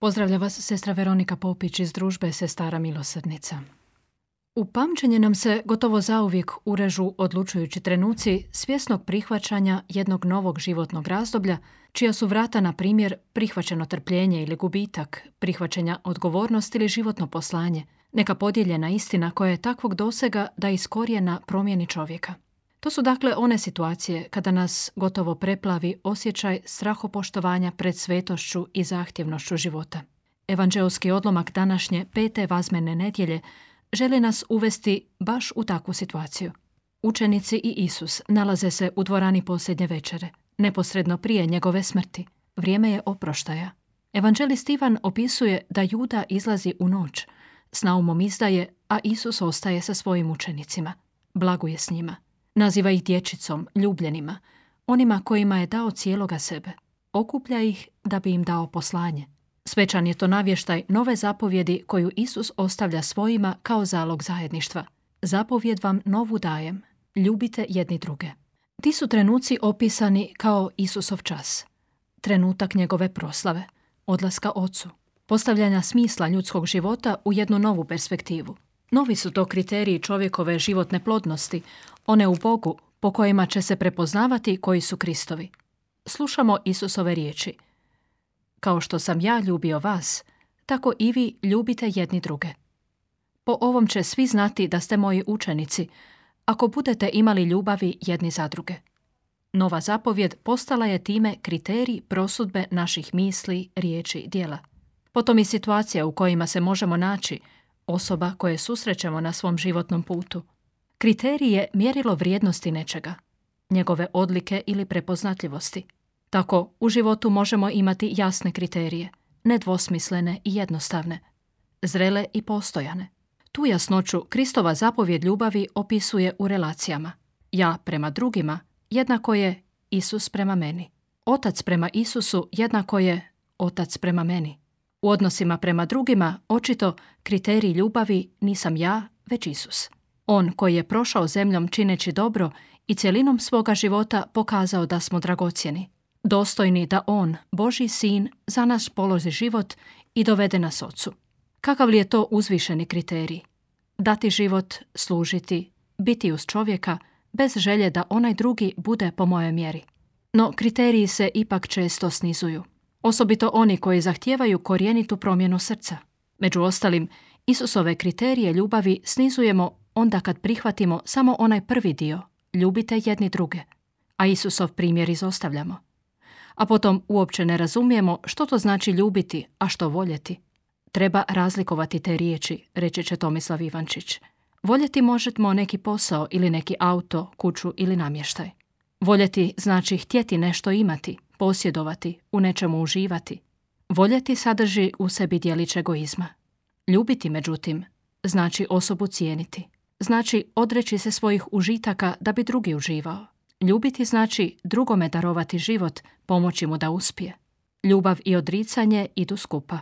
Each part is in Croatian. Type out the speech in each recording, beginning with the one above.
Pozdravlja vas sestra Veronika Popić iz družbe Sestara Milosrdnica. U pamćenje nam se gotovo zauvijek urežu odlučujući trenuci svjesnog prihvaćanja jednog novog životnog razdoblja, čija su vrata, na primjer, prihvaćeno trpljenje ili gubitak, prihvaćenja odgovornost ili životno poslanje, neka podijeljena istina koja je takvog dosega da iz korijena promijeni čovjeka. To su dakle one situacije kada nas gotovo preplavi osjećaj strahopoštovanja pred svetošću i zahtjevnošću života. Evanđelski odlomak današnje pete vazmene nedjelje želi nas uvesti baš u takvu situaciju. Učenici i Isus nalaze se u dvorani posljednje večere, neposredno prije njegove smrti. Vrijeme je oproštaja. Evanđelist Ivan opisuje da Juda izlazi u noć, s naumom izdaje, a Isus ostaje sa svojim učenicima. Blaguje s njima. Naziva ih dječicom, ljubljenima, onima kojima je dao cijeloga sebe. Okuplja ih da bi im dao poslanje. Svečan je to navještaj nove zapovjedi koju Isus ostavlja svojima kao zalog zajedništva. Zapovjed vam novu dajem, ljubite jedni druge. Ti su trenuci opisani kao Isusov čas. Trenutak njegove proslave, odlaska ocu, postavljanja smisla ljudskog života u jednu novu perspektivu. Novi su to kriteriji čovjekove životne plodnosti, one u Bogu po kojima će se prepoznavati koji su Kristovi. Slušamo Isusove riječi. Kao što sam ja ljubio vas, tako i vi ljubite jedni druge. Po ovom će svi znati da ste moji učenici, ako budete imali ljubavi jedni za druge. Nova zapovjed postala je time kriterij prosudbe naših misli, riječi, djela. Potom i situacija u kojima se možemo naći, osoba koje susrećemo na svom životnom putu. Kriterij je mjerilo vrijednosti nečega, njegove odlike ili prepoznatljivosti. Tako u životu možemo imati jasne kriterije, nedvosmislene i jednostavne, zrele i postojane. Tu jasnoću Kristova zapovjed ljubavi opisuje u relacijama. Ja prema drugima jednako je Isus prema meni. Otac prema Isusu jednako je Otac prema meni. U odnosima prema drugima očito kriterij ljubavi nisam ja, već Isus. On koji je prošao zemljom čineći dobro i cjelinom svoga života pokazao da smo dragocjeni. Dostojni da On, Boži sin, za nas polozi život i dovede nas ocu. Kakav li je to uzvišeni kriterij? Dati život, služiti, biti uz čovjeka, bez želje da onaj drugi bude po mojoj mjeri. No kriteriji se ipak često snizuju. Osobito oni koji zahtijevaju korijenitu promjenu srca. Među ostalim, Isusove kriterije ljubavi snizujemo onda kad prihvatimo samo onaj prvi dio, ljubite jedni druge, a Isusov primjer izostavljamo. A potom uopće ne razumijemo što to znači ljubiti, a što voljeti. Treba razlikovati te riječi, reći će Tomislav Ivančić. Voljeti možemo neki posao ili neki auto, kuću ili namještaj. Voljeti znači htjeti nešto imati, posjedovati, u nečemu uživati. Voljeti sadrži u sebi dijelić egoizma. Ljubiti, međutim, znači osobu cijeniti. Znači odreći se svojih užitaka da bi drugi uživao. Ljubiti znači drugome darovati život, pomoći mu da uspije. Ljubav i odricanje idu skupa.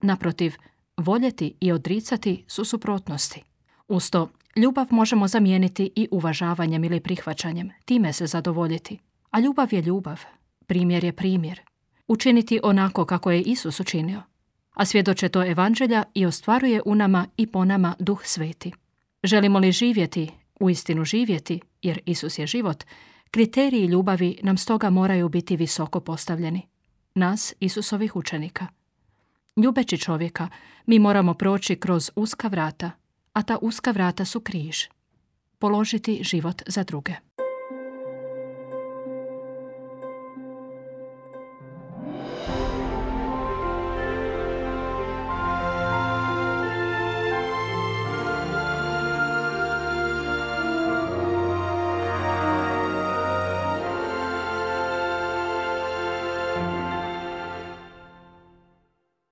Naprotiv, voljeti i odricati su suprotnosti. Uz to, ljubav možemo zamijeniti i uvažavanjem ili prihvaćanjem, time se zadovoljiti. A ljubav je ljubav, primjer je primjer. Učiniti onako kako je Isus učinio. A svjedoče to evanđelja i ostvaruje u nama i po nama duh sveti. Želimo li živjeti, uistinu živjeti, jer Isus je život, kriteriji ljubavi nam stoga moraju biti visoko postavljeni. Nas, Isusovih učenika. Ljubeći čovjeka, mi moramo proći kroz uska vrata, a ta uska vrata su križ. Položiti život za druge.